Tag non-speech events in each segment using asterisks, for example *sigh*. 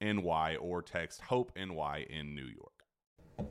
NY or text Hope NY in New York.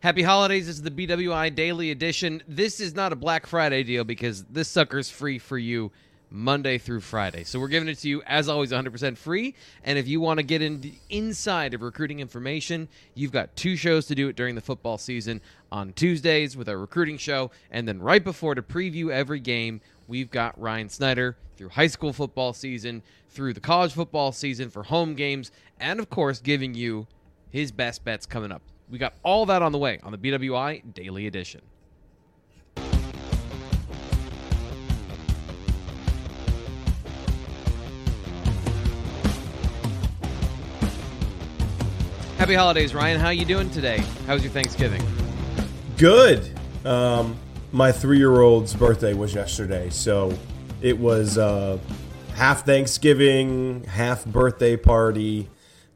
Happy holidays. This is the BWI Daily Edition. This is not a Black Friday deal because this sucker's free for you Monday through Friday. So we're giving it to you, as always, 100% free. And if you want to get in inside of recruiting information, you've got two shows to do it during the football season on Tuesdays with our recruiting show. And then right before to preview every game, we've got Ryan Snyder through high school football season, through the college football season for home games, and of course, giving you his best bets coming up. We got all that on the way on the BWI Daily Edition. Happy holidays, Ryan. How are you doing today? How's your Thanksgiving? Good. Um, my three-year-old's birthday was yesterday, so it was uh, half Thanksgiving, half birthday party.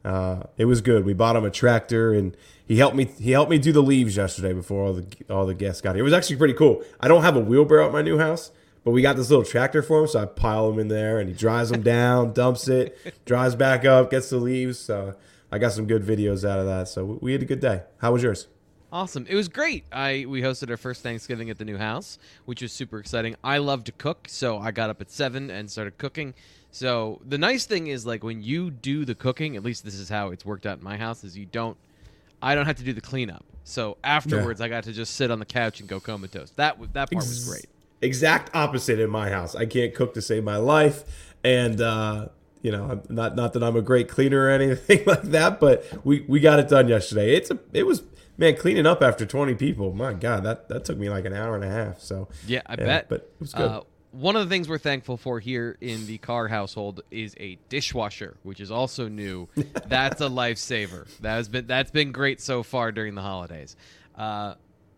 Uh, it was good. We bought him a tractor, and he helped me. He helped me do the leaves yesterday before all the all the guests got here. It was actually pretty cool. I don't have a wheelbarrow at my new house, but we got this little tractor for him, so I pile him in there, and he drives them down, *laughs* dumps it, drives back up, gets the leaves. So I got some good videos out of that. So we had a good day. How was yours? Awesome. It was great. I we hosted our first Thanksgiving at the new house, which was super exciting. I love to cook, so I got up at 7 and started cooking. So the nice thing is like when you do the cooking, at least this is how it's worked out in my house is you don't I don't have to do the cleanup. So afterwards I got to just sit on the couch and go comatose. That that part was great. Exact opposite in my house. I can't cook to save my life and uh you know, not not that I'm a great cleaner or *laughs* anything like that, but we, we got it done yesterday. It's a it was man cleaning up after 20 people. My God, that that took me like an hour and a half. So Yeah, I bet. but it was good. Uh, one of the things we're thankful for here in the Carr household is a dishwasher, which is also new. *laughs* that's a lifesaver. That has been that's been great so far during the holidays. Uh,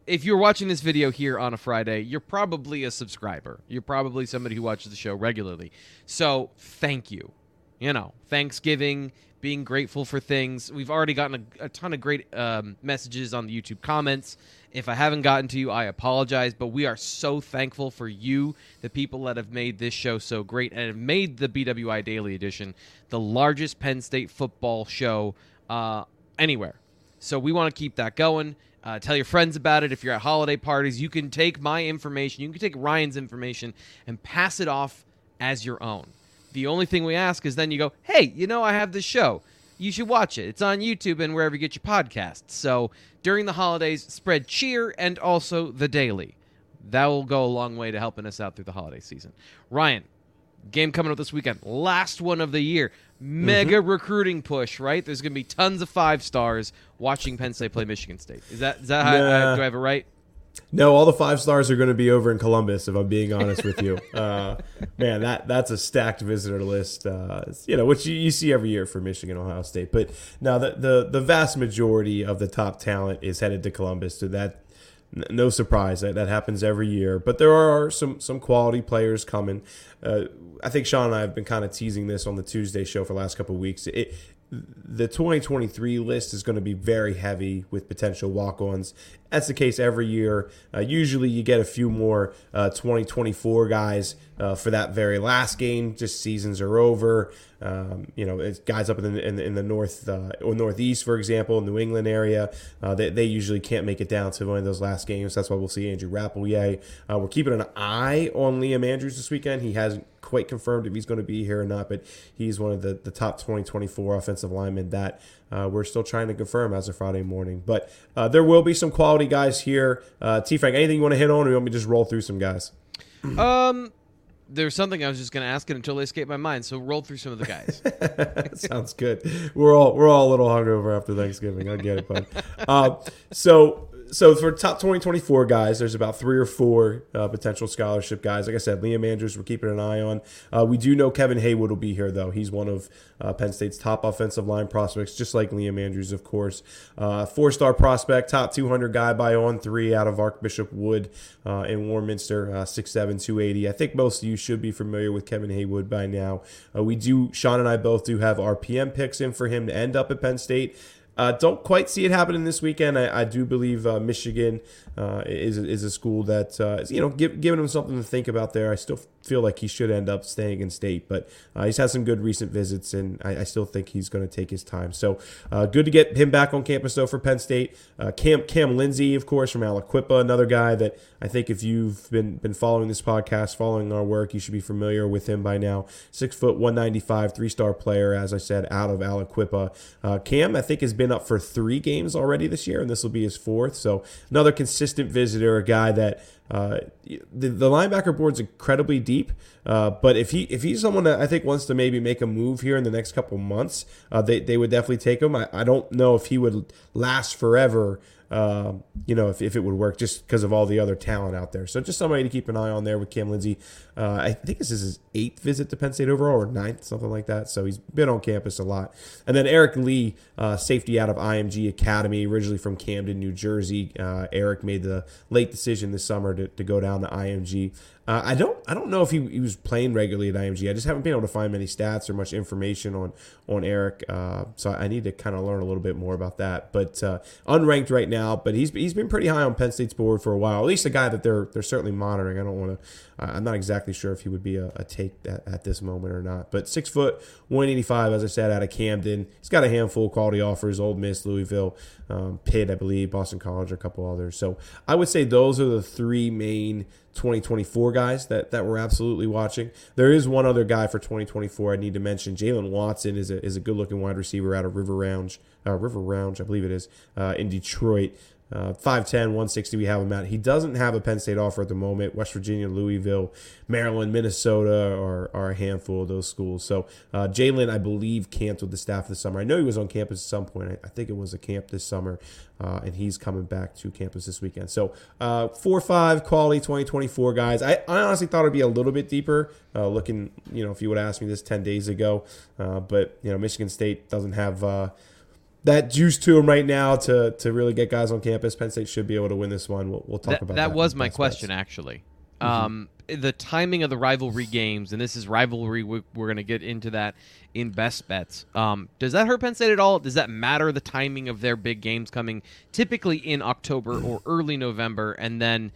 if you're watching this video here on a Friday, you're probably a subscriber. You're probably somebody who watches the show regularly. So thank you. You know, Thanksgiving, being grateful for things. We've already gotten a, a ton of great um, messages on the YouTube comments. If I haven't gotten to you, I apologize, but we are so thankful for you, the people that have made this show so great and have made the BWI Daily Edition the largest Penn State football show uh, anywhere. So we want to keep that going. Uh, tell your friends about it. If you're at holiday parties, you can take my information, you can take Ryan's information, and pass it off as your own. The only thing we ask is then you go, hey, you know, I have this show. You should watch it. It's on YouTube and wherever you get your podcasts. So during the holidays, spread cheer and also the daily. That will go a long way to helping us out through the holiday season. Ryan, game coming up this weekend, last one of the year. Mega Mm-hmm. recruiting push, right? There's going to be tons of five stars watching Penn State play Michigan State. Is that is that how do I have it right? No, all the five stars are going to be over in Columbus. If I'm being honest with you, *laughs* uh, man, that that's a stacked visitor list. Uh, you know, which you, you see every year for Michigan, Ohio State. But now the, the the vast majority of the top talent is headed to Columbus. So that no surprise that that happens every year. But there are some some quality players coming. Uh, I think Sean and I have been kind of teasing this on the Tuesday show for the last couple of weeks. It, the 2023 list is going to be very heavy with potential walk-ons. That's the case every year. Uh, usually, you get a few more uh, 2024 guys uh, for that very last game. Just seasons are over. Um, you know, guys up in the in, the- in the north uh, or northeast, for example, New England area. Uh, they, they usually can't make it down to one of those last games. That's why we'll see Andrew Rappleyea. Uh, we're keeping an eye on Liam Andrews this weekend. He hasn't quite confirmed if he's going to be here or not, but he's one of the, the top 2024 offensive linemen that uh, we're still trying to confirm as of Friday morning. But uh, there will be some quality guys here. Uh, T. Frank, anything you want to hit on, or you want me to just roll through some guys? Um, there's something I was just going to ask it until they escaped my mind. So roll through some of the guys. *laughs* Sounds good. We're all we're all a little hungover after Thanksgiving. I get it, bud. Uh, so so for top 2024 guys, there's about three or four uh, potential scholarship guys. Like I said, Liam Andrews, we're keeping an eye on. Uh, we do know Kevin Heywood will be here, though. He's one of uh, Penn State's top offensive line prospects, just like Liam Andrews, of course. Uh, Four star prospect, top 200 guy by on three out of Archbishop Wood uh, in Warminster, uh, 6'7, 280. I think most of you should be familiar with Kevin Heywood by now. We do, Sean and I both do have RPM picks in for him to end up at Penn State. Uh, don't quite see it happening this weekend. I, I do believe uh, Michigan uh, is is a school that uh, is, you know give, giving them something to think about there. I still feel like he should end up staying in state, but uh, he's had some good recent visits, and I, I still think he's going to take his time. So uh, good to get him back on campus though for Penn State. Uh, Cam Cam Lindsey, of course, from Aliquippa, another guy that I think if you've been been following this podcast, following our work, you should be familiar with him by now. Six foot, one ninety five, three star player, as I said, out of Aliquippa. Uh, Cam, I think, has been up for three games already this year, and this will be his fourth. So another consistent visitor, a guy that uh, the, the linebacker board's incredibly deep, uh, but if he if he's someone that I think wants to maybe make a move here in the next couple months, uh, they they would definitely take him. I, I don't know if he would last forever. Um, you know, if, if it would work just because of all the other talent out there. So just somebody to keep an eye on there with Cam Lindsey. Uh, I think this is his eighth visit to Penn State overall or ninth, something like that. So he's been on campus a lot. And then Eric Lee, uh, safety out of IMG Academy, originally from Camden, New Jersey. Uh, Eric made the late decision this summer to, to go down to IMG. Uh, I don't I don't know if he, he was playing regularly at IMG. I just haven't been able to find many stats or much information on on Eric. Uh, so I need to kind of learn a little bit more about that. But uh, unranked right now, but he's he's been pretty high on Penn State's board for a while. At least a guy that they're they're certainly monitoring. I don't want to. I'm not exactly sure if he would be a, a take at, at this moment or not. But six foot, 185, as I said, out of Camden. He's got a handful of quality offers: Ole Miss, Louisville, um, Pitt, I believe, Boston College, a couple others. So I would say those are the three main 2024 guys that, that we're absolutely watching. There is one other guy for 2024 I need to mention. Jalen Watson is a, is a good looking wide receiver out of River Rounge, uh, River Rounge, I believe it is, uh, in Detroit. Uh, 5'10, 160, we have him at. He doesn't have a Penn State offer at the moment. West Virginia, Louisville, Maryland, Minnesota are, are a handful of those schools. So uh, Jalen, I believe, camped with the staff this summer. I know he was on campus at some point. I, I think it was a camp this summer, uh, and he's coming back to campus this weekend. So uh, 4 5 quality 2024 guys. I, I honestly thought it'd be a little bit deeper, uh, looking, you know, if you would ask me this 10 days ago. Uh, but, you know, Michigan State doesn't have. That juice to him right now to to really get guys on campus. Penn State should be able to win this one. We'll, we'll talk that, about that that. was my question bets. actually um, the timing of the rivalry games and this is rivalry we, we're going to get into that in best bets um, does that hurt penn state at all does that matter the timing of their big games coming typically in october or early november and then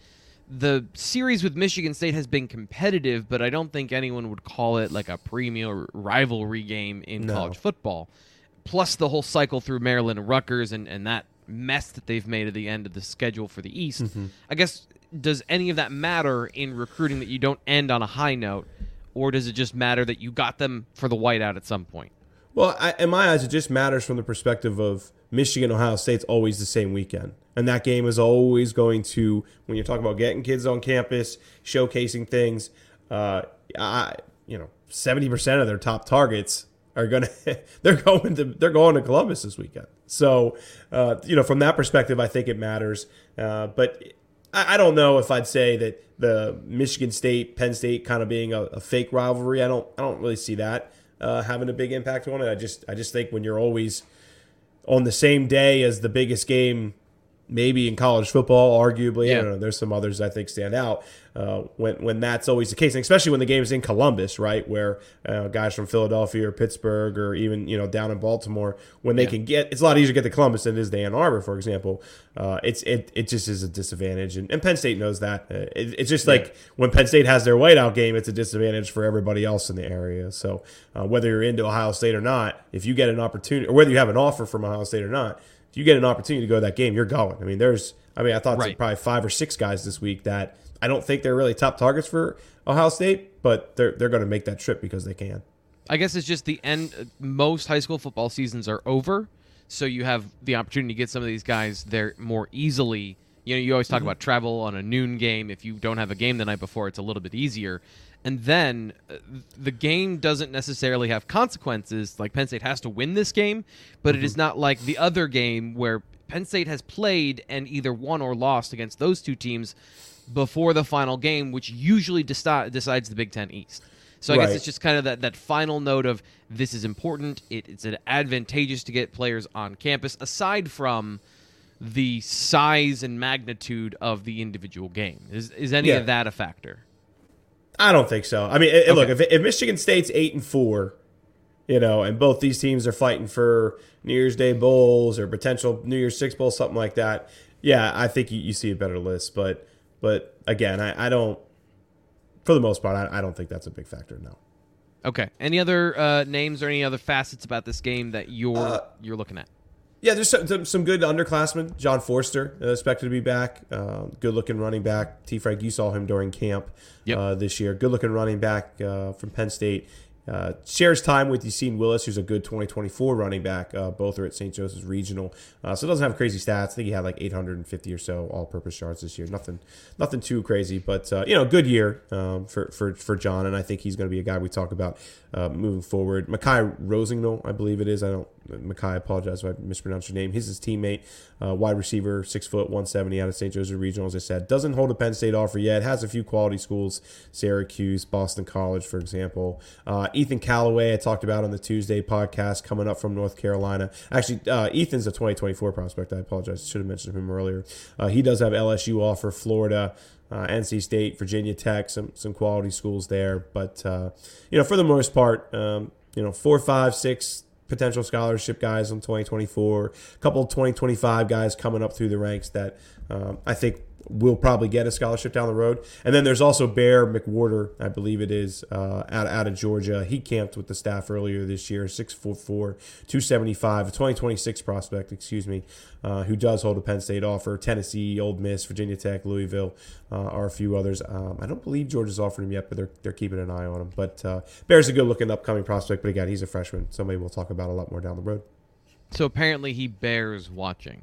the series with michigan state has been competitive but i don't think anyone would call it like a premier rivalry game in No. college football plus the whole cycle through Maryland and Rutgers and, and that mess that they've made at the end of the schedule for the East. Mm-hmm. I guess does any of that matter in recruiting that you don't end on a high note, or does it just matter that you got them for the whiteout at some point? Well, I, in my eyes, it just matters from the perspective of Michigan, Ohio State's always the same weekend. And that game is always going to, when you're talking about getting kids on campus, showcasing things, uh, I, you know, 70% of their top targets are going *laughs* to they're going to they're going to Columbus this weekend. So, uh, you know, from that perspective, I think it matters. Uh, but I, I, don't know if I'd say that the Michigan State Penn State kind of being a, a fake rivalry. I don't I don't really see that uh, having a big impact on it. I just I just think when you're always on the same day as the biggest game maybe in college football, arguably. Yeah. I don't know. There's some others I think stand out uh, when when that's always the case, and especially when the game is in Columbus, right, where uh, guys from Philadelphia or Pittsburgh or even you know down in Baltimore, when they yeah. can get, it's a lot easier to get to Columbus than it is to Ann Arbor, for example. Uh, it's it it just is a disadvantage, and, and Penn State knows that. Uh, it, it's just yeah. like when Penn State has their whiteout game, it's a disadvantage for everybody else in the area. So uh, whether you're into Ohio State or not, if you get an opportunity, or whether you have an offer from Ohio State or not if you get an opportunity to go to that game, you're going. I mean, there's, I mean, I thought right. probably five or six guys this week that I don't think they're really top targets for Ohio State, but they're they're going to make that trip because they can. I guess it's just the end. Most high school football seasons are over, so you have the opportunity to get some of these guys there more easily. You know, you always talk mm-hmm. about travel on a noon game. If you don't have a game the night before, it's a little bit easier and then uh, the game doesn't necessarily have consequences. Like Penn State has to win this game, but mm-hmm. it is not like the other game where Penn State has played and either won or lost against those two teams before the final game, which usually deci- decides the Big Ten East. So I right. guess it's just kind of that, that final note of this is important. It, it's advantageous to get players on campus, aside from the size and magnitude of the individual game. Is, is any yeah. of that a factor? I don't think so. I mean, okay. look, if, if Michigan State's eight and four, you know, and both these teams are fighting for New Year's Day bowls or potential New Year's Six bowl, something like that. Yeah, I think you, you see a better list, but but again, I, I don't. For the most part, I, I don't think that's a big factor. No. Okay. Any other uh, names or any other facets about this game that you're uh, you're looking at? Yeah, there's some, some good underclassmen. John Forster uh, expected to be back. Uh, good looking running back. T. Frank, you saw him during camp yep. uh, this year. Good looking running back uh, from Penn State. Uh, shares time with Yasin Willis, who's a good 2024 running back. Uh, both are at St. Joseph's Regional, uh, so doesn't have crazy stats. I think he had like 850 or so all-purpose yards this year. Nothing, nothing too crazy, but uh, you know, good year um, for for for John, and I think he's going to be a guy we talk about uh, moving forward. Makai Rosignol, I believe it is. I don't. Makai, apologize if I mispronounced your name. He's his teammate, uh, wide receiver, six foot, 170 out of St. Joseph Regional. As I said, doesn't hold a Penn State offer yet. Has a few quality schools, Syracuse, Boston College, for example. Ethan Calloway, I talked about on the Tuesday podcast, coming up from North Carolina. Actually, uh, Ethan's a 2024 prospect. I apologize. Should have mentioned him earlier. Uh, he does have LSU offer, Florida, uh, NC State, Virginia Tech, some some quality schools there. But uh, you know, for the most part, um, you know, four, five, six potential scholarship guys in 2024. A couple 2025 guys coming up through the ranks that um, I think will probably get a scholarship down the road. And then there's also Bear McWhorter, I believe it is, uh, out, out of Georgia. He camped with the staff earlier this year, 6'4", 275, a 2026 prospect, excuse me, uh, who does hold a Penn State offer. Tennessee, Ole Miss, Virginia Tech, Louisville uh, are a few others. Um, I don't believe Georgia's offered him yet, but they're, they're keeping an eye on him. But uh, Bear's a good-looking upcoming prospect, but again, he's a freshman. Somebody we'll talk about a lot more down the road. So apparently he bears watching.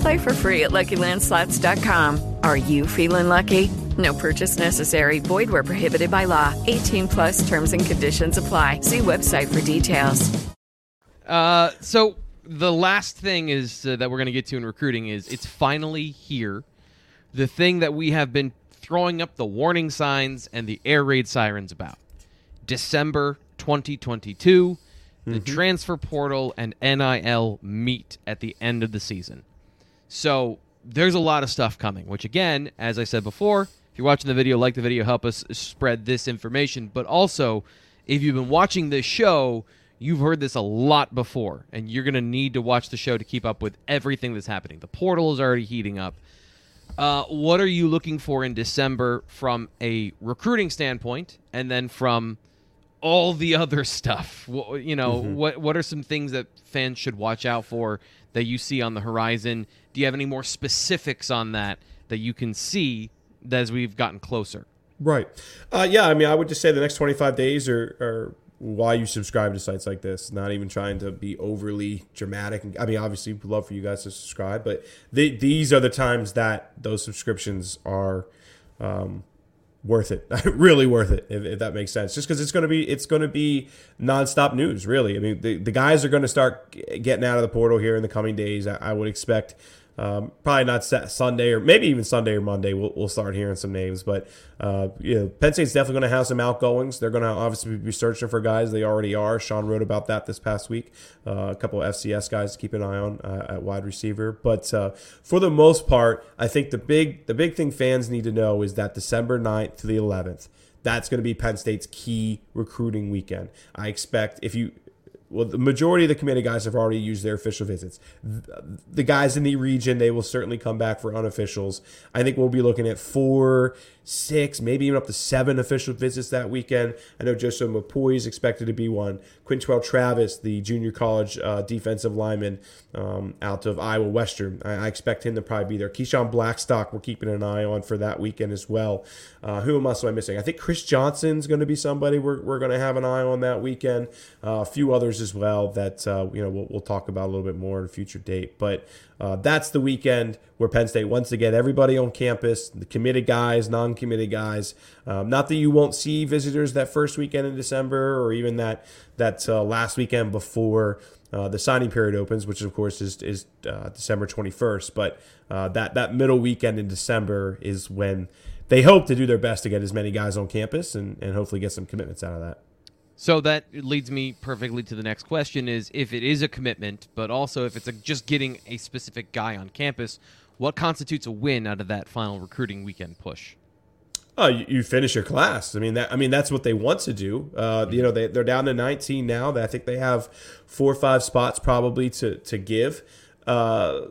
Play for free at LuckyLandSlots.com. Are you feeling lucky? No purchase necessary. Void where prohibited by law. 18 plus terms and conditions apply. See website for details. Uh, so the last thing is uh, that we're going to get to in recruiting is it's finally here. The thing that we have been throwing up the warning signs and the air raid sirens about. December 2022. the transfer portal and NIL meet at the end of the season. So there's a lot of stuff coming, which again, as I said before, if you're watching the video, like the video, help us spread this information. But also, if you've been watching this show, you've heard this a lot before, and you're going to need to watch the show to keep up with everything that's happening. The portal is already heating up. Uh, what are you looking for in December from a recruiting standpoint, and then from all the other stuff? Wh- You know, what what are some things that fans should watch out for that you see on the horizon? Do you have any more specifics on that that you can see as we've gotten closer? Right. Uh, yeah, I mean, I would just say the next 25 days are, are why you subscribe to sites like this. Not even trying to be overly dramatic. I mean, obviously, we'd love for you guys to subscribe, but the, these are the times that those subscriptions are um, worth it. *laughs* really worth it, if, if that makes sense. Just because it's going to be it's going to be nonstop news. Really, I mean, the, the guys are going to start getting out of the portal here in the coming days. I, I would expect. Um, probably not Sunday or maybe even Sunday or Monday. We'll, we'll start hearing some names, but uh, you know, Penn State's definitely going to have some outgoings. They're going to obviously be searching for guys. They already are. Sean wrote about that this past week. Uh, a couple of FCS guys to keep an eye on uh, at wide receiver. But uh, for the most part, I think the big the big thing fans need to know is that December 9th to the 11th. That's going to be Penn State's key recruiting weekend. I expect if you well, the majority of the committee guys have already used their official visits. The guys in the region, they will certainly come back for unofficials. I think we'll be looking at four, six, maybe even up to seven official visits that weekend. I know Joseph Mupoyi is expected to be one. Quintrell Travis, the junior college uh, defensive lineman um, out of Iowa Western, I, I expect him to probably be there. Keyshawn Blackstock, we're keeping an eye on for that weekend as well. Uh, who else am I missing? I think Chris Johnson's going to be somebody we're, we're going to have an eye on that weekend. Uh, a few others as well that uh, you know we'll, we'll talk about a little bit more at a future date. But uh, that's the weekend where Penn State wants to get everybody on campus, the committed guys, non-committed guys. Um, not that you won't see visitors that first weekend in December or even that that uh, last weekend before. Uh, the signing period opens, which of course is is uh, December 21st. But uh, that that middle weekend in December is when they hope to do their best to get as many guys on campus and, and hopefully get some commitments out of that. So that leads me perfectly to the next question: is if it is a commitment, but also if it's a, just getting a specific guy on campus, what constitutes a win out of that final recruiting weekend push? Oh, you, you finish your class. I mean, that I mean that's what they want to do. Uh, you know, they they're down to 19 now. I think they have four or five spots probably to to give. Uh,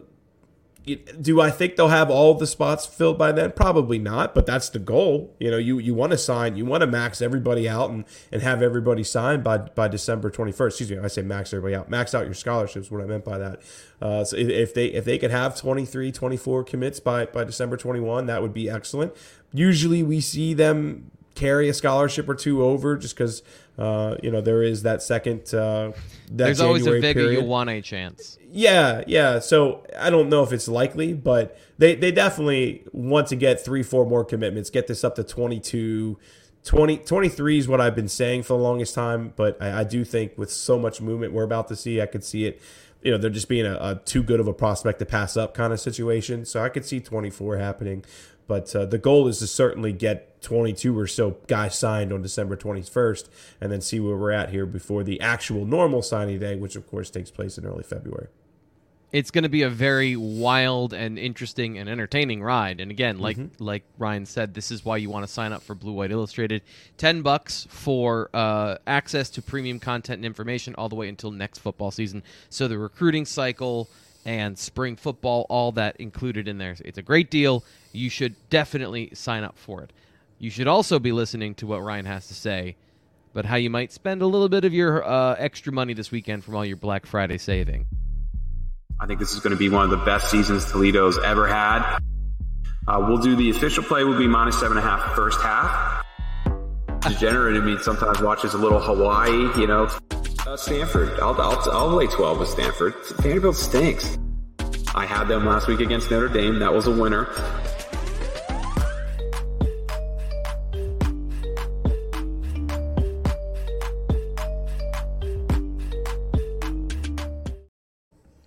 do I think they'll have all the spots filled by then? Probably not, but that's the goal. You know, you, you want to sign, you want to max everybody out and, and have everybody signed by by December 21st. Excuse me, I say max everybody out. Max out your scholarships, what I meant by that. Uh, so if, if they if they could have 23, 24 commits by, by December 21, that would be excellent. Usually we see them carry a scholarship or two over just because, uh, you know, there is that second. Uh, that There's always a January you want a chance. Yeah, yeah. So I don't know if it's likely, but they, they definitely want to get three, four more commitments, get this up to 22. 20, 23 is what I've been saying for the longest time, but I, I do think with so much movement we're about to see, I could see it. You know, they're just being a, a too good of a prospect to pass up kind of situation. So I could see 24 happening. But uh, the goal is to certainly get 22 or so guys signed on December 21st and then see where we're at here before the actual normal signing day, which of course takes place in early February. It's going to be a very wild and interesting and entertaining ride. And again, like like Ryan said, this is why you want to sign up for Blue White Illustrated. Ten bucks for uh, access to premium content and information all the way until next football season. So the recruiting cycle and spring football, all that included in there. It's a great deal. You should definitely sign up for it. You should also be listening to what Ryan has to say, but how you might spend a little bit of your uh, extra money this weekend from all your Black Friday saving. I think this is going to be one of the best seasons Toledo's ever had. Uh, we'll do the official play will be minus seven and a half first half. Degenerate in me sometimes watches a little Hawaii, you know. Uh, Stanford, I'll, I'll, I'll lay 12 with Stanford. Vanderbilt stinks. I had them last week against Notre Dame. That was a winner.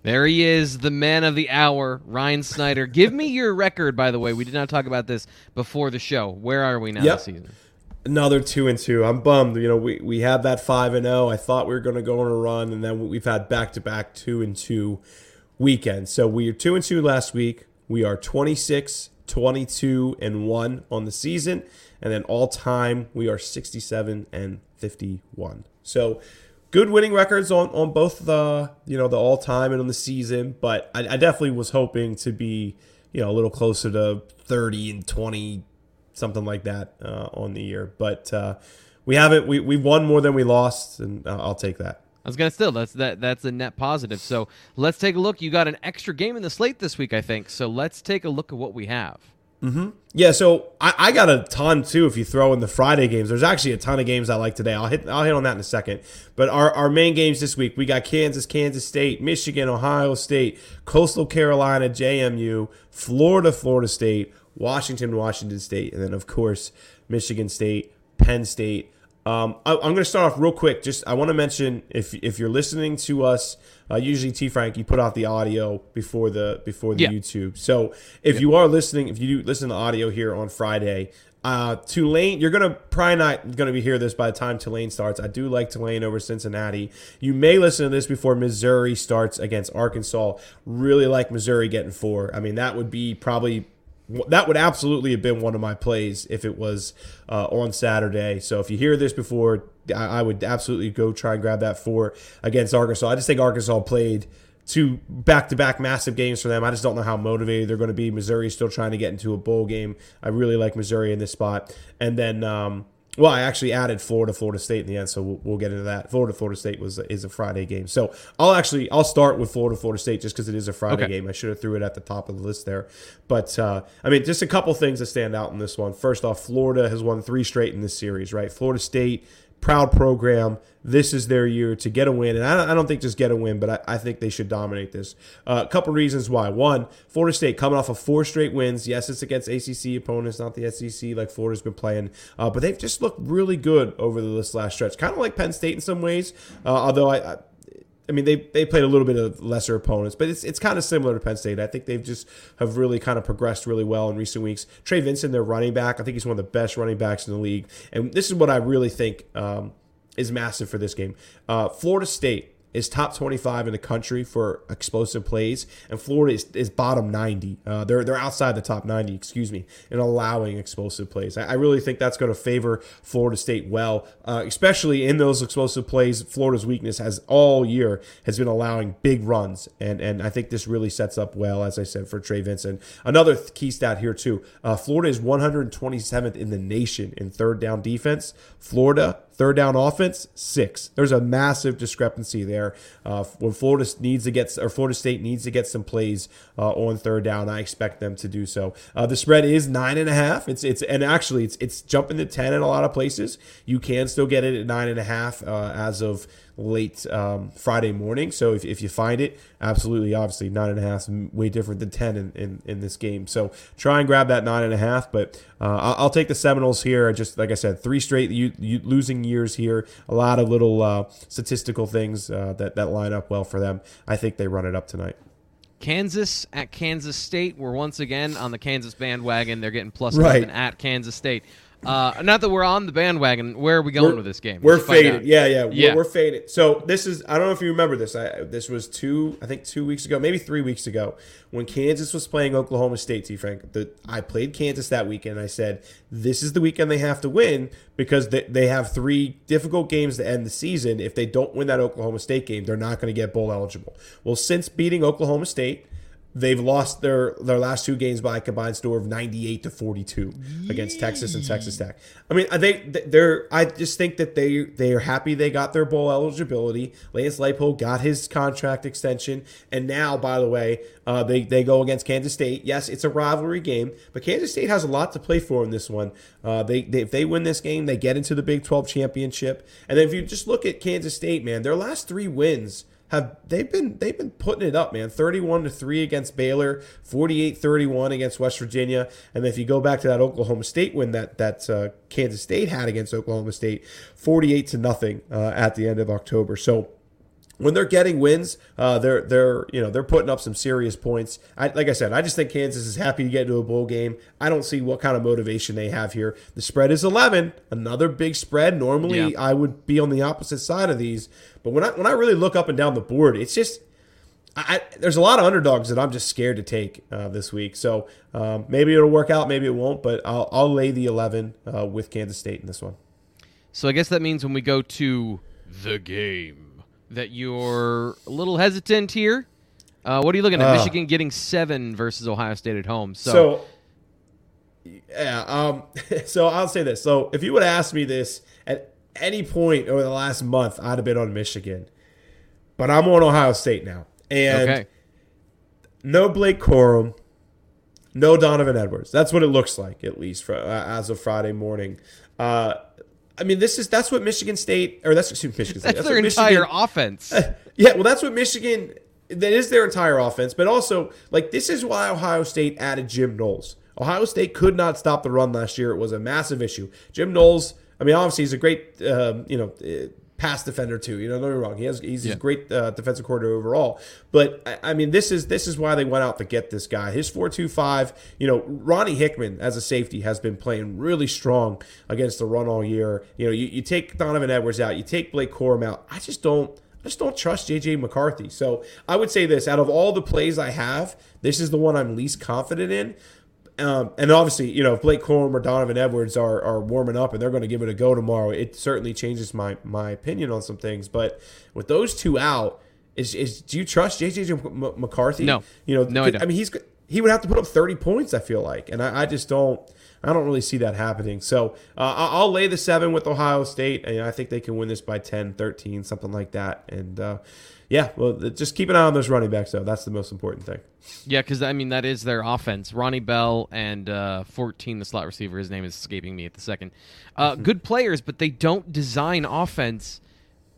There he is, the man of the hour, Ryan Snyder. Give me your record, by the way. We did not talk about this before the show. Where are we now Yep. this season? Another two and two. I'm bummed. You know, we, we had that five and zero. I thought we were going to go on a run, and then we've had back to back two and two weekends. So we are two and two last week. We are 26, 22 and one on the season, and then all time we are 67 and 51. So good winning records on on both the you know the all time and on the season. But I, I definitely was hoping to be you know a little closer to 30 and 20 something like that uh, on the year. But uh, we haven't. We we won more than we lost, and uh, I'll take that. I was gonna still that's that that's a net positive. So let's take a look. You got an extra game in the slate this week, I think. So let's take a look at what we have. Mm-hmm. Yeah, so I, I, got a ton too. If you throw in the Friday games, there's actually a ton of games I like today. I'll hit I'll hit on that in a second. But our, our main games this week, we got Kansas, Kansas State, Michigan, Ohio State, Coastal Carolina, JMU, Florida, Florida State, Washington, Washington State, and then of course Michigan State, Penn State. Um, I, am going to start off real quick. Just I want to mention if if you're listening to us, uh, usually T Frank, you put out the audio before the before the yeah. YouTube. So if you are listening, if you do listen to audio here on Friday, uh, Tulane, you're gonna probably not gonna be hear this by the time Tulane starts. I do like Tulane over Cincinnati. You may listen to this before Missouri starts against Arkansas. Really like Missouri getting four. I mean, that would be probably that would absolutely have been one of my plays if it was uh, on Saturday. So if you hear this before, I, I, would absolutely go try and grab that four against Arkansas. I just think Arkansas played two back-to-back massive games for them. I just don't know how motivated they're going to be. Missouri's still trying to get into a bowl game. I really like Missouri in this spot, and then. Um, well, I actually added Florida, Florida State in the end, so we'll, we'll, get into that. Florida, Florida State was is a Friday game, so I'll actually I'll start with Florida, Florida State just because it is a Friday okay. game. I should have threw it at the top of the list there, but uh, I mean, just a couple things that stand out in this one. First off, Florida has won three straight in this series, right? Florida State proud program. This is their year to get a win. And I don't, think just get a win, but I, I think they should dominate this. Uh, a couple reasons why. One, Florida State coming off of four straight wins. Yes, it's against ACC opponents, not the SEC like Florida's been playing. Uh, but they've just looked really good over this last stretch. Kind of like Penn State in some ways, uh, although I, I I mean, they they played a little bit of lesser opponents, but it's it's kind of similar to Penn State. I think they've just have really kind of progressed really well in recent weeks. Trey Benson, their running back, I think he's one of the best running backs in the league, and this is what I really think um, is massive for this game. Uh, Florida State is top 25 in the country for explosive plays, and Florida is, is bottom 90. Uh, they're they're outside the top 90, excuse me, in allowing explosive plays. I, I really think that's going to favor Florida State well, uh, especially in those explosive plays. Florida's weakness has all year has been allowing big runs, and and I think this really sets up well, as I said, for Trey Benson. Another key stat here too: uh, Florida is 127th in the nation in third down defense. Florida Third down offense, six. There's a massive discrepancy there. Uh, when Florida needs to get, or Florida State needs to get some plays uh, on third down, I expect them to do so. Uh, the spread is nine and a half. It's it's and actually it's it's jumping to ten in a lot of places. You can still get it at nine and a half uh, as of late um, Friday morning. So if, if you find it, absolutely, obviously, nine and a half is way different than 10 in, in, in this game. So try and grab that nine and a half. But uh, I'll, I'll, take the Seminoles here. Just like I said, three straight u- u- losing years here. A lot of little uh, statistical things uh, that, that line up well for them. I think they run it up tonight. Kansas at Kansas State. We're once again on the Kansas bandwagon. They're getting plus right. at Kansas State. Uh, not that we're on the bandwagon. Where are we going we're, with this game? We're faded. Yeah, yeah, yeah. We're, we're, faded. So this is. I don't know if you remember this. I, this was two. I think two weeks ago, maybe three weeks ago, when Kansas was playing Oklahoma State. T. Frank, the, I played Kansas that weekend. I said this is the weekend they have to win because they, they have three difficult games to end the season. If they don't win that Oklahoma State game, they're not going to get bowl eligible. Well, since beating Oklahoma State They've lost their their last two games by a combined score of 98 to 42 against Texas and Texas Tech. I mean, they they're I just think that they they are happy they got their bowl eligibility. Lance Leipold got his contract extension, and now, by the way, uh, they they go against Kansas State. Yes, it's a rivalry game, but Kansas State has a lot to play for in this one. Uh, they, they if they win this game, they get into the Big 12 championship. And then if you just look at Kansas State, man, their last three wins have they've been they've been putting it up, man. 31 to 3 against Baylor, 48-31 against West Virginia. And if you go back to that Oklahoma State win that that uh, Kansas State had against Oklahoma State, 48 to nothing uh, at the end of October. So when they're getting wins, uh, they're they're you know they're putting up some serious points. I, like I said, I just think Kansas is happy to get into a bowl game. I don't see what kind of motivation they have here. The spread is eleven, another big spread. Normally, Yeah. I would be on the opposite side of these, but when I when I really look up and down the board, it's just I, I- there's a lot of underdogs that I'm just scared to take uh, this week. So um, maybe it'll work out, maybe it won't. But I'll, I'll lay the 11 uh, with Kansas State in this one. So I guess that means when we go to the game that you're a little hesitant here. Uh, what are you looking at? Uh. Michigan getting seven versus Ohio State at home. So, So, yeah, um, *laughs* so I'll say this. So if you would ask me this at any point over the last month, I'd have been on Michigan, but I'm on Ohio State now, and okay, no Blake Corum, no Donovan Edwards. That's what it looks like, at least for, uh, as of Friday morning. Uh, I mean, this is that's what Michigan State, or that's excuse me, Michigan State. that's, their what entire Michigan- offense. *laughs* yeah, well, that's what Michigan. That is their entire offense, but also like this is why Ohio State added Jim Knowles. Ohio State could not stop the run last year; it was a massive issue. Jim Knowles, I mean, obviously he's a great, um, you know, uh, pass defender too. You know, don't get me wrong; he has he's Yeah. a great uh, defensive coordinator overall. But I, I mean, this is this is why they went out to get this guy. His four two five. You know, Ronnie Hickman as a safety has been playing really strong against the run all year. You know, you, you take Donovan Edwards out, you take Blake Corum out. I just don't. I just don't trust JJ McCarthy. So I would say this: out of all the plays I have, this is the one I'm least confident in. Um, and obviously, you know, if Blake Corum or Donovan Edwards are, are warming up and they're going to give it a go tomorrow, it certainly changes my my opinion on some things. But with those two out, is, is do you trust JJ McCarthy? No. you know, No, I don't. I mean, he's he would have to put up 30 points. I feel like, and I, I just don't. I don't really see that happening. So uh, I'll lay the seven with Ohio State, and I think they can win this by 10, 13, something like that. And uh, yeah, well, just keep an eye on those running backs, though. That's the most important thing. yeah, because I mean that is their offense. Ronnie Bell and uh, 14, the slot receiver. His name is escaping me at the second. Uh, Mm-hmm. *laughs* good players, but they don't design offense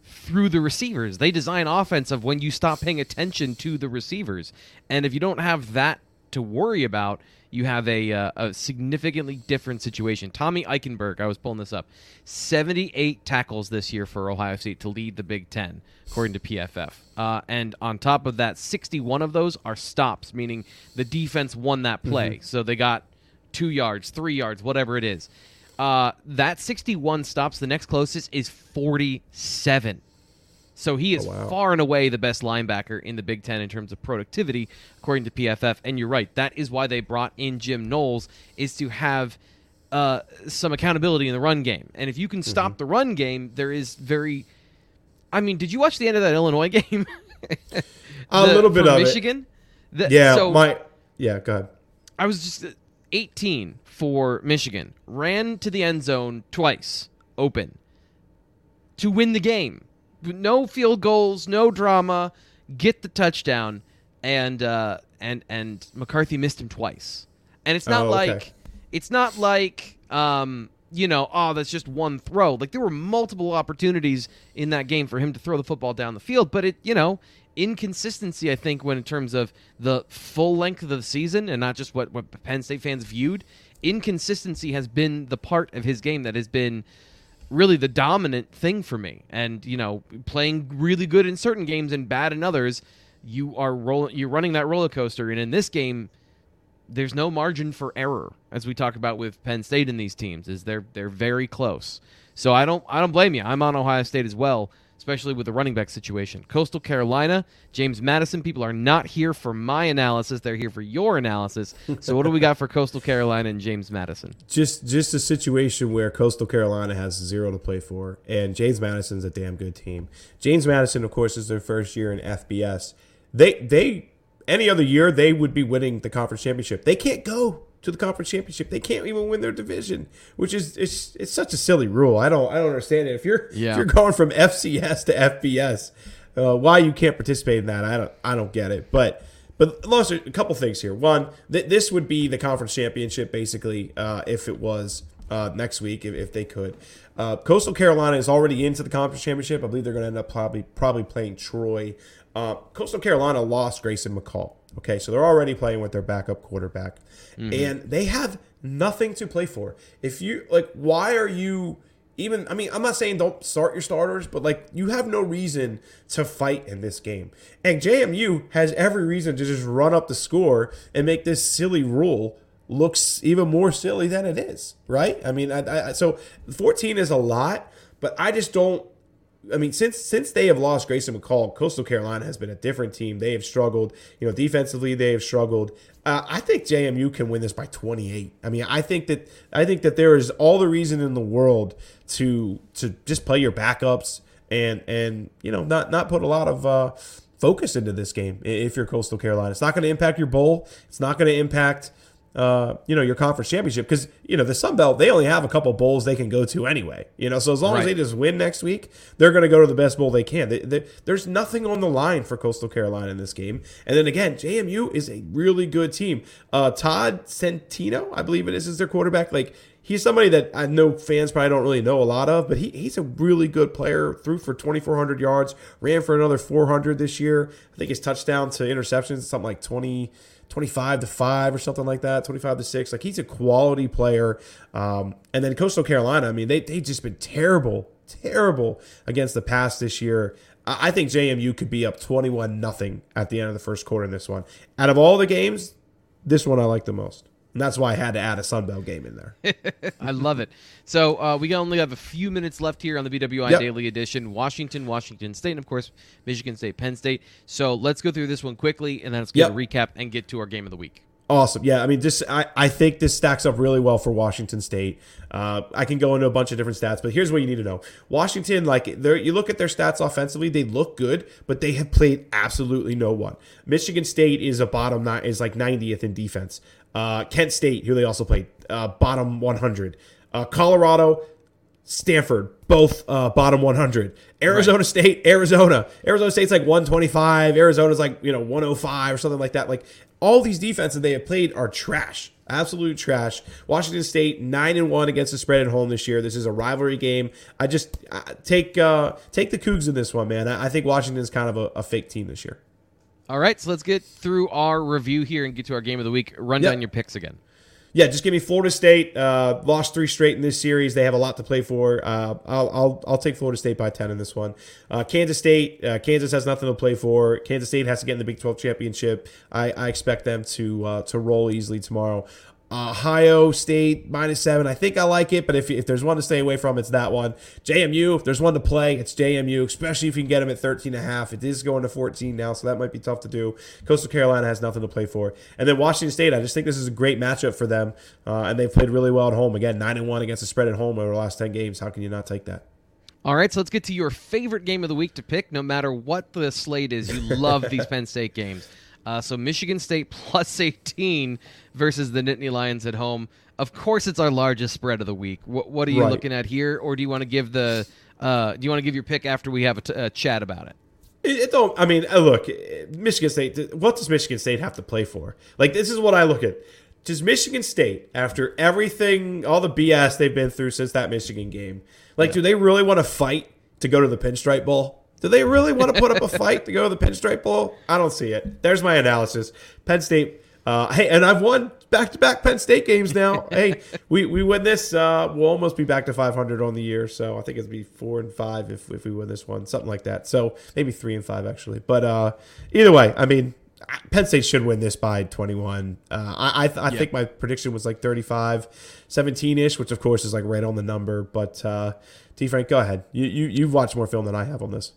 through the receivers. They design offense of when you stop paying attention to the receivers. And if you don't have that to worry about, you have a, uh, a significantly different situation. Tommy Eichenberg, I was pulling this up, 78 tackles this year for Ohio State to lead the Big Ten, according to PFF. Uh, and on top of that, 61 of those are stops, meaning the defense won that play. So they got two yards, three yards, whatever it is. Uh, that 61 stops. The next closest is 47. So he is wow. far and away the best linebacker in the Big Ten in terms of productivity, according to PFF. And you're right, that is why they brought in Jim Knowles is to have uh, some accountability in the run game. And if you can stop the run game, there is very. I mean, did you watch the end of that Illinois *laughs* game? A little bit of. Michigan. The- Yeah, so my yeah. Go ahead. I was just uh, 18 for Michigan. Ran to the end zone twice, open, to win the game. No field goals, no drama. Get the touchdown, and uh, and and McCarthy missed him twice. And it's not Oh, okay. like it's not like um, you know, oh, that's just one throw. Like there were multiple opportunities in that game for him to throw the football down the field, but it, you know, inconsistency. I think when in terms of the full length of the season and not just what what Penn State fans viewed, inconsistency has been the part of his game that has been really the dominant thing for me. And you know, playing really good in certain games and bad in others, you are rolling, you're running that roller coaster. And in this game, there's no margin for error, as we talk about with Penn State in these teams. Is they're they're very close. So I don't I don't blame you. I'm on Ohio State as well, especially with the running back situation. Coastal Carolina, James Madison. People are not here for my analysis; they're here for your analysis. So what do we got for Coastal Carolina and James Madison? just just a situation where Coastal Carolina has zero to play for, and James Madison's a damn good team. James Madison, of course, is their first year in FBS. They they any other year they would be winning the conference championship. They can't go to the conference championship. They can't even win their division, which is it's it's such a silly rule. I don't I don't understand it. If you're Yeah. if you're going from FCS to FBS, uh, why you can't participate in that? I don't I don't get it. But but Lost, a couple things here. One, th- this would be the conference championship basically uh, if it was uh, next week, if, if they could. Uh, Coastal Carolina is already into the conference championship. I believe they're going to end up probably probably playing Troy. Uh, Coastal Carolina lost Grayson McCall. Okay, so they're already playing with their backup quarterback, mm-hmm. and they have nothing to play for. If you like, why are you even I mean, I'm not saying don't start your starters, but like you have no reason to fight in this game. And JMU has every reason to just run up the score and make this silly rule looks even more silly than it is, right? I mean, I, I, so 14 is a lot, but I just don't I mean, since since they have lost Grayson McCall, Coastal Carolina has been a different team. They have struggled. You know, defensively they have struggled. Uh, I think JMU can win this by 28. I mean, I think that I think that there is all the reason in the world to to just play your backups and and you know not not put a lot of uh, focus into this game if you're Coastal Carolina. It's not going to impact your bowl. It's not going to impact uh, you know, your conference championship because you know the Sun Belt they only have a couple bowls they can go to anyway. You know, so as long right. as they just win next week, they're going to go to the best bowl they can. They, they, there's nothing on the line for Coastal Carolina in this game. And then again, JMU is a really good team. Uh, Todd Centeio, I believe it is, is their quarterback. Like he's somebody that I know fans probably don't really know a lot of, but he, he's a really good player. Threw for 2,400 yards, ran for another 400 this year. I think his touchdown to interceptions something like 20. 25 to 5 or something like that, 25 to 6. Like he's a quality player. Um, and then Coastal Carolina, I mean, they, they've just been terrible, terrible against the pass this year. I think JMU could be up 21 nothing at the end of the first quarter in this one. Out of all the games, this one I like the most. And that's why I had to add a Sunbelt game in there. *laughs* I love it. So uh, we only have a few minutes left here on the BWI yep. Daily Edition. Washington, Washington State, and of course Michigan State, Penn State. So let's go through this one quickly, and then let's get yep. a recap and get to our game of the week. Awesome. Yeah, I mean, just I, I think this stacks up really well for Washington State. Uh, I can go into a bunch of different stats, but here's what you need to know: Washington, like, you look at their stats offensively, they look good, but they have played absolutely no one. Michigan State is a bottom nine, is like 90th in defense. Uh, Kent State, who they also played, uh, bottom 100. Uh, Colorado, Stanford, both uh, bottom 100. Arizona right. State, Arizona. Arizona State's like 125. Arizona's like, you know, 105 or something like that. Like all these defenses they have played are trash. Absolute trash. Washington State nine and one against the spread at home this year. This is a rivalry game. I just uh, take uh, take the Cougs in this one, man. I, I think Washington's kind of a, a fake team this year. All right, so let's get through our review here and get to our game of the week. Run yep. down your picks again. Yeah, just give me Florida State. Uh, lost three straight in this series. They have a lot to play for. Uh, I'll, I'll I'll take Florida State by ten in this one. Uh, Kansas State. Uh, Kansas has nothing to play for. Kansas State has to get in the Big Twelve championship. I, I expect them to uh, to roll easily tomorrow. Ohio State minus seven. I think I like it, but if, if there's one to stay away from, it's that one. JMU, if there's one to play, it's JMU, especially if you can get them at 13 and a half. It is going to 14 now, so that might be tough to do. Coastal Carolina has nothing to play for. And then Washington State, I just think this is a great matchup for them, uh, and they've played really well at home. Again, 9 and 1 against the spread at home over the last 10 games. How can you not take that? All right, so let's get to your favorite game of the week to pick. No matter what the slate is, you love these *laughs* Penn State games. Uh, so Michigan State *laughs* plus 18 versus the Nittany Lions at home. Of course, it's our largest spread of the week. What, what are you right. looking at here, or do you want to give the uh, do you want to give your pick after we have a, t- a chat about it? It, it don't. I mean, uh, look, Michigan State. What does Michigan State have to play for? Like, this is what I look at. Does Michigan State, after everything, all the BS they've been through since that Michigan game, like, yeah. do they really want to fight to go to the Pinstripe Bowl? Do they really want to put up a *laughs* fight to go to the Pinstripe Bowl? I don't see it. There's my analysis. Penn State. Uh, hey, and I've won back-to-back Penn State games now. *laughs* hey, we, we win this, uh, we'll almost be back to 500 on the year. So I think it'd be four and five if, if we win this one, something like that. So maybe three and five actually. But uh, either way, I mean, Penn State should win this by 21. Uh, I I, th- I yeah. think my prediction was like 35, 17 ish, which of course is like right on the number. But uh, T. Frank, go ahead. You you you've watched more film than I have on this.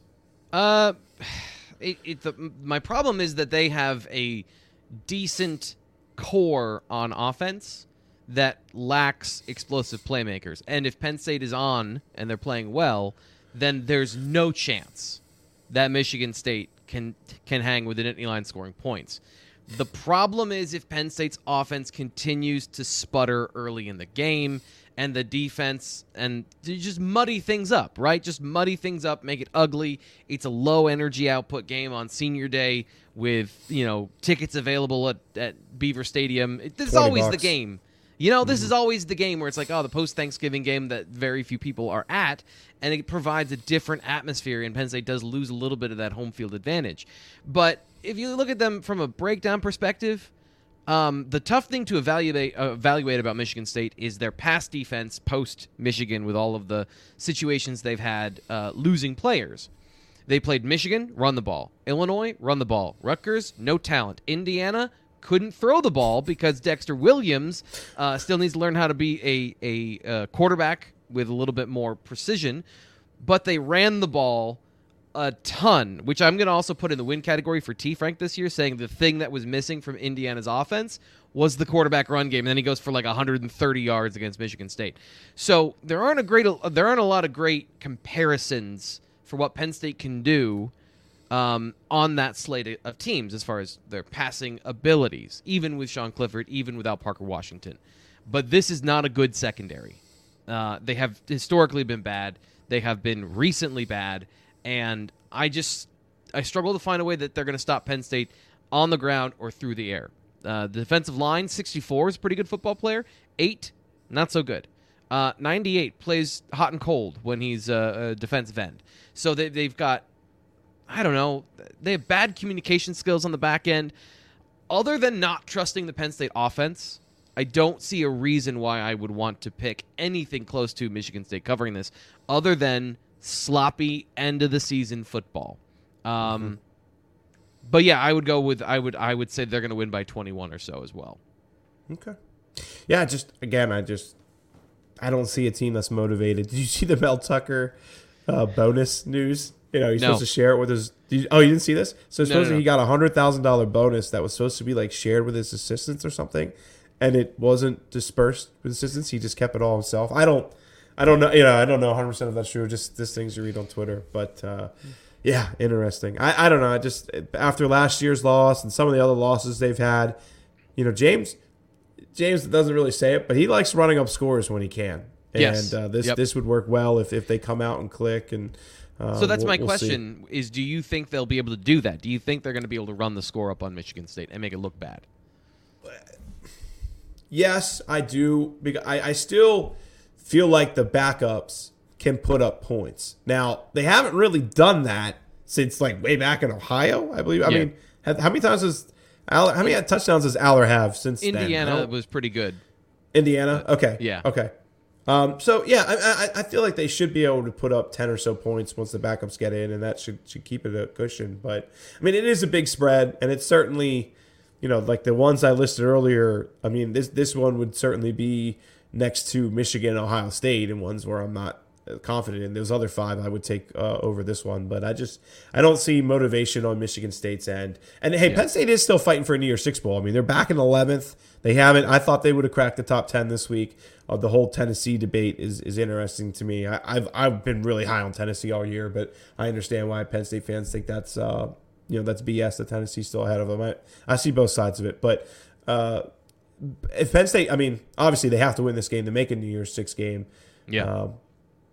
Uh, *sighs* it, it the, my problem is that they have a decent core on offense that lacks explosive playmakers. And if Penn State is on and they're playing well, then there's no chance that Michigan State can can hang with the Nittany line scoring points. The problem is if Penn State's offense continues to sputter early in the game and the defense and just muddy things up, right? Just muddy things up, make it ugly. It's a low energy output game on senior day with, you know, tickets available at, at Beaver Stadium. This is always bucks. the game. You know, this mm-hmm. is always the game where it's like, oh, the post Thanksgiving game that very few people are at, and it provides a different atmosphere. And Penn State does lose a little bit of that home field advantage. But if you look at them from a breakdown perspective, Um, the tough thing to evaluate uh, evaluate about Michigan State is their pass defense post Michigan with all of the situations they've had uh, losing players. They played Michigan, run the ball. Illinois, run the ball. Rutgers, no talent. Indiana couldn't throw the ball because Dexter Williams uh, still needs to learn how to be a a uh, quarterback with a little bit more precision. But they ran the ball a ton, which I'm going to also put in the win category for T Frank this year, saying the thing that was missing from Indiana's offense was the quarterback run game, and then he goes for like 130 yards against Michigan State. So there aren't a great, there aren't a lot of great comparisons for what Penn State can do um, on that slate of teams as far as their passing abilities, even with Sean Clifford, even without Parker Washington. But this is not a good secondary. Uh, they have historically been bad. They have been recently bad, and I just I struggle to find a way that they're going to stop Penn State on the ground or through the air. Uh, the defensive line, 64 is a pretty good football player. Eight, not so good. Uh, 98 plays hot and cold when he's a, a defensive end. So they, they've got, I don't know, they have bad communication skills on the back end. Other than not trusting the Penn State offense, I don't see a reason why I would want to pick anything close to Michigan State covering this, other than sloppy end of the season football. Um, mm-hmm. But yeah, I would go with I would I would say they're going to win by 21 or so as well. Okay. Yeah, just again, I just I don't see a team that's motivated. Did you see the Mel Tucker uh, bonus news? You know, he's no. supposed to share it with his. You, oh, you didn't see this? So supposedly no, no, he got a hundred thousand dollar bonus that was supposed to be like shared with his assistants or something, and it wasn't dispersed with assistants. He just kept it all himself. I don't, I don't know. You know, I don't know 100 percent if that's true. Just this things you read on Twitter, but uh, yeah, interesting. I, I don't know. I just after last year's loss and some of the other losses they've had, you know, James James doesn't really say it, but he likes running up scores when he can. And yes. uh, this yep. this would work well if, if they come out and click and. Uh, so that's we'll, my question: we'll Is do you think they'll be able to do that? Do you think they're going to be able to run the score up on Michigan State and make it look bad? Yes, I do. Because I, I still feel like the backups can put up points. Now they haven't really done that since like way back in Ohio, I believe. I yeah. mean, how many times has Allar, how many touchdowns does Allar have since Indiana then? was pretty good. Indiana, okay, yeah, okay. Um, so yeah, I, I, I, feel like they should be able to put up ten or so points once the backups get in, and that should should keep it a cushion. But I mean, it is a big spread, and it's certainly, you know, like the ones I listed earlier. I mean, this this one would certainly be next to Michigan, Ohio State, and ones where I'm not confident in. Those other five I would take uh, over this one, but I just I don't see motivation on Michigan State's end. And hey, yeah. Penn State is still fighting for a New Year's Six bowl. I mean, they're back in eleventh. They haven't. I thought they would have cracked the top ten this week. Uh, the whole Tennessee debate is is interesting to me. I, have I've been really high on Tennessee all year, but I understand why Penn State fans think that's uh, you know that's BS. That Tennessee's still ahead of them. I, I see both sides of it, but. Uh, if Penn State, I mean, obviously they have to win this game to make a New Year's Six game. Yeah. Um,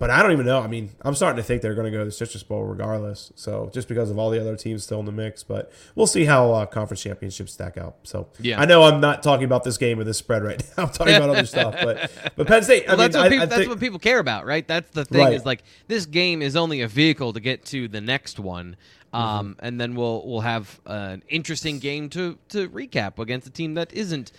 but I don't even know. I mean, I'm starting to think they're going to go to the Citrus Bowl regardless. So just because of all the other teams still in the mix, but we'll see how uh, conference championships stack out. So yeah, I know I'm not talking about this game or this spread right *laughs* now. I'm talking about other stuff. But but Penn State. Well, I that's, mean, what, people, I, I that's what people care about, right? That's the thing right. is like this game is only a vehicle to get to the next one. Um, mm-hmm. and then we'll we'll have an interesting game to to recap against a team that isn't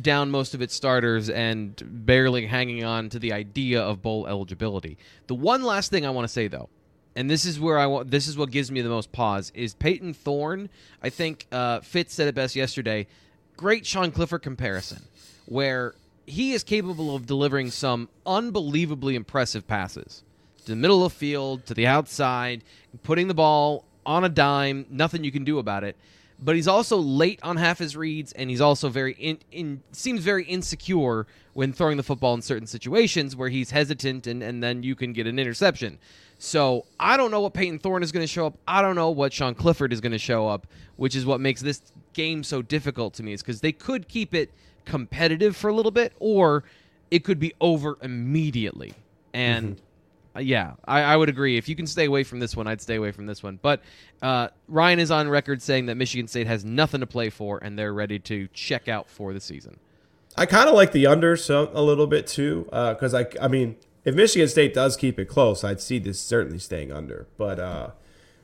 down most of its starters and barely hanging on to the idea of bowl eligibility. The one last thing I want to say though, and this is where I want this is what gives me the most pause is Payton Thorne. I think uh, Fitz said it best yesterday. Great Sean Clifford comparison, where he is capable of delivering some unbelievably impressive passes to the middle of the field, to the outside, putting the ball on a dime, nothing you can do about it but he's also late on half his reads, and he's also very in, in seems very insecure when throwing the football in certain situations where he's hesitant, and, and then you can get an interception. So I don't know what Payton Thorne is going to show up. I don't know what Sean Clifford is going to show up, which is what makes this game so difficult to me. Is because they could keep it competitive for a little bit, or it could be over immediately. And mm-hmm. Uh, yeah, I, I, would agree. If you can stay away from this one, I'd stay away from this one. But uh, Ryan is on record saying that Michigan State has nothing to play for, and they're ready to check out for the season. I kind of like the under so a little bit too, because uh, I, I mean, if Michigan State does keep it close, I'd see this certainly staying under. But uh,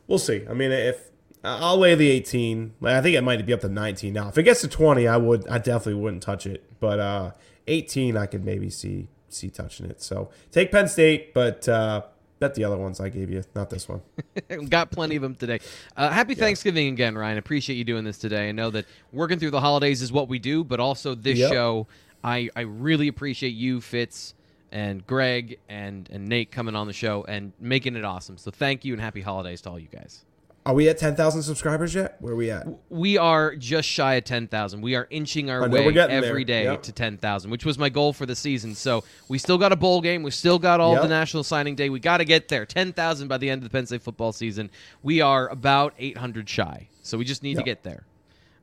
we'll see. I mean, if I'll lay the 18. I think it might be up to 19 now. If it gets to 20, I would. I definitely wouldn't touch it. But uh, 18, I could maybe see see touching it. So take Penn State, but uh, bet the other ones I gave you, not this one. *laughs* Got plenty of them today. Uh, happy Thanksgiving again, Ryan. Appreciate you doing this today. I know that working through the holidays is what we do, but also this Yep. show, I, I really appreciate you, Fitz, and Greg, and, and Nate coming on the show and making it awesome. So thank you and happy holidays to all you guys. Are we at 10,000 subscribers yet? Where are we at? We are just shy of 10,000. We are inching our way every there. day Yep. to 10,000, which was my goal for the season. So we still got a bowl game. We still got all Yep. the National Signing Day. We got to get there. 10,000 by the end of the Penn State football season. We are about 800 shy. So we just need to get there.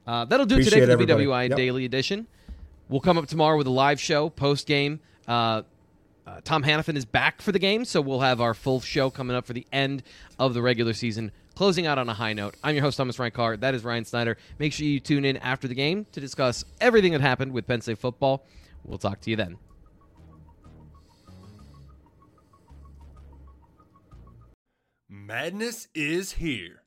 Uh, that'll do it Appreciate today for the. BWI Yep. Daily Edition. We'll come up tomorrow with a live show post game. Uh, uh, Tom Hannafin is back for the game, so we'll have our full show coming up for the end of the regular season, closing out on a high note. I'm your host, Thomas Ryan Carr. That is Ryan Snyder. Make sure you tune in after the game to discuss everything that happened with Penn State football. We'll talk to you then. Madness is here.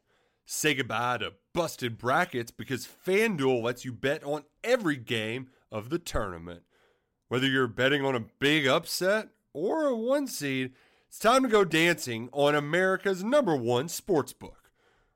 Say goodbye to busted brackets because FanDuel lets you bet on every game of the tournament. Whether you're betting on a big upset or a one seed, it's time to go dancing on America's number one sportsbook.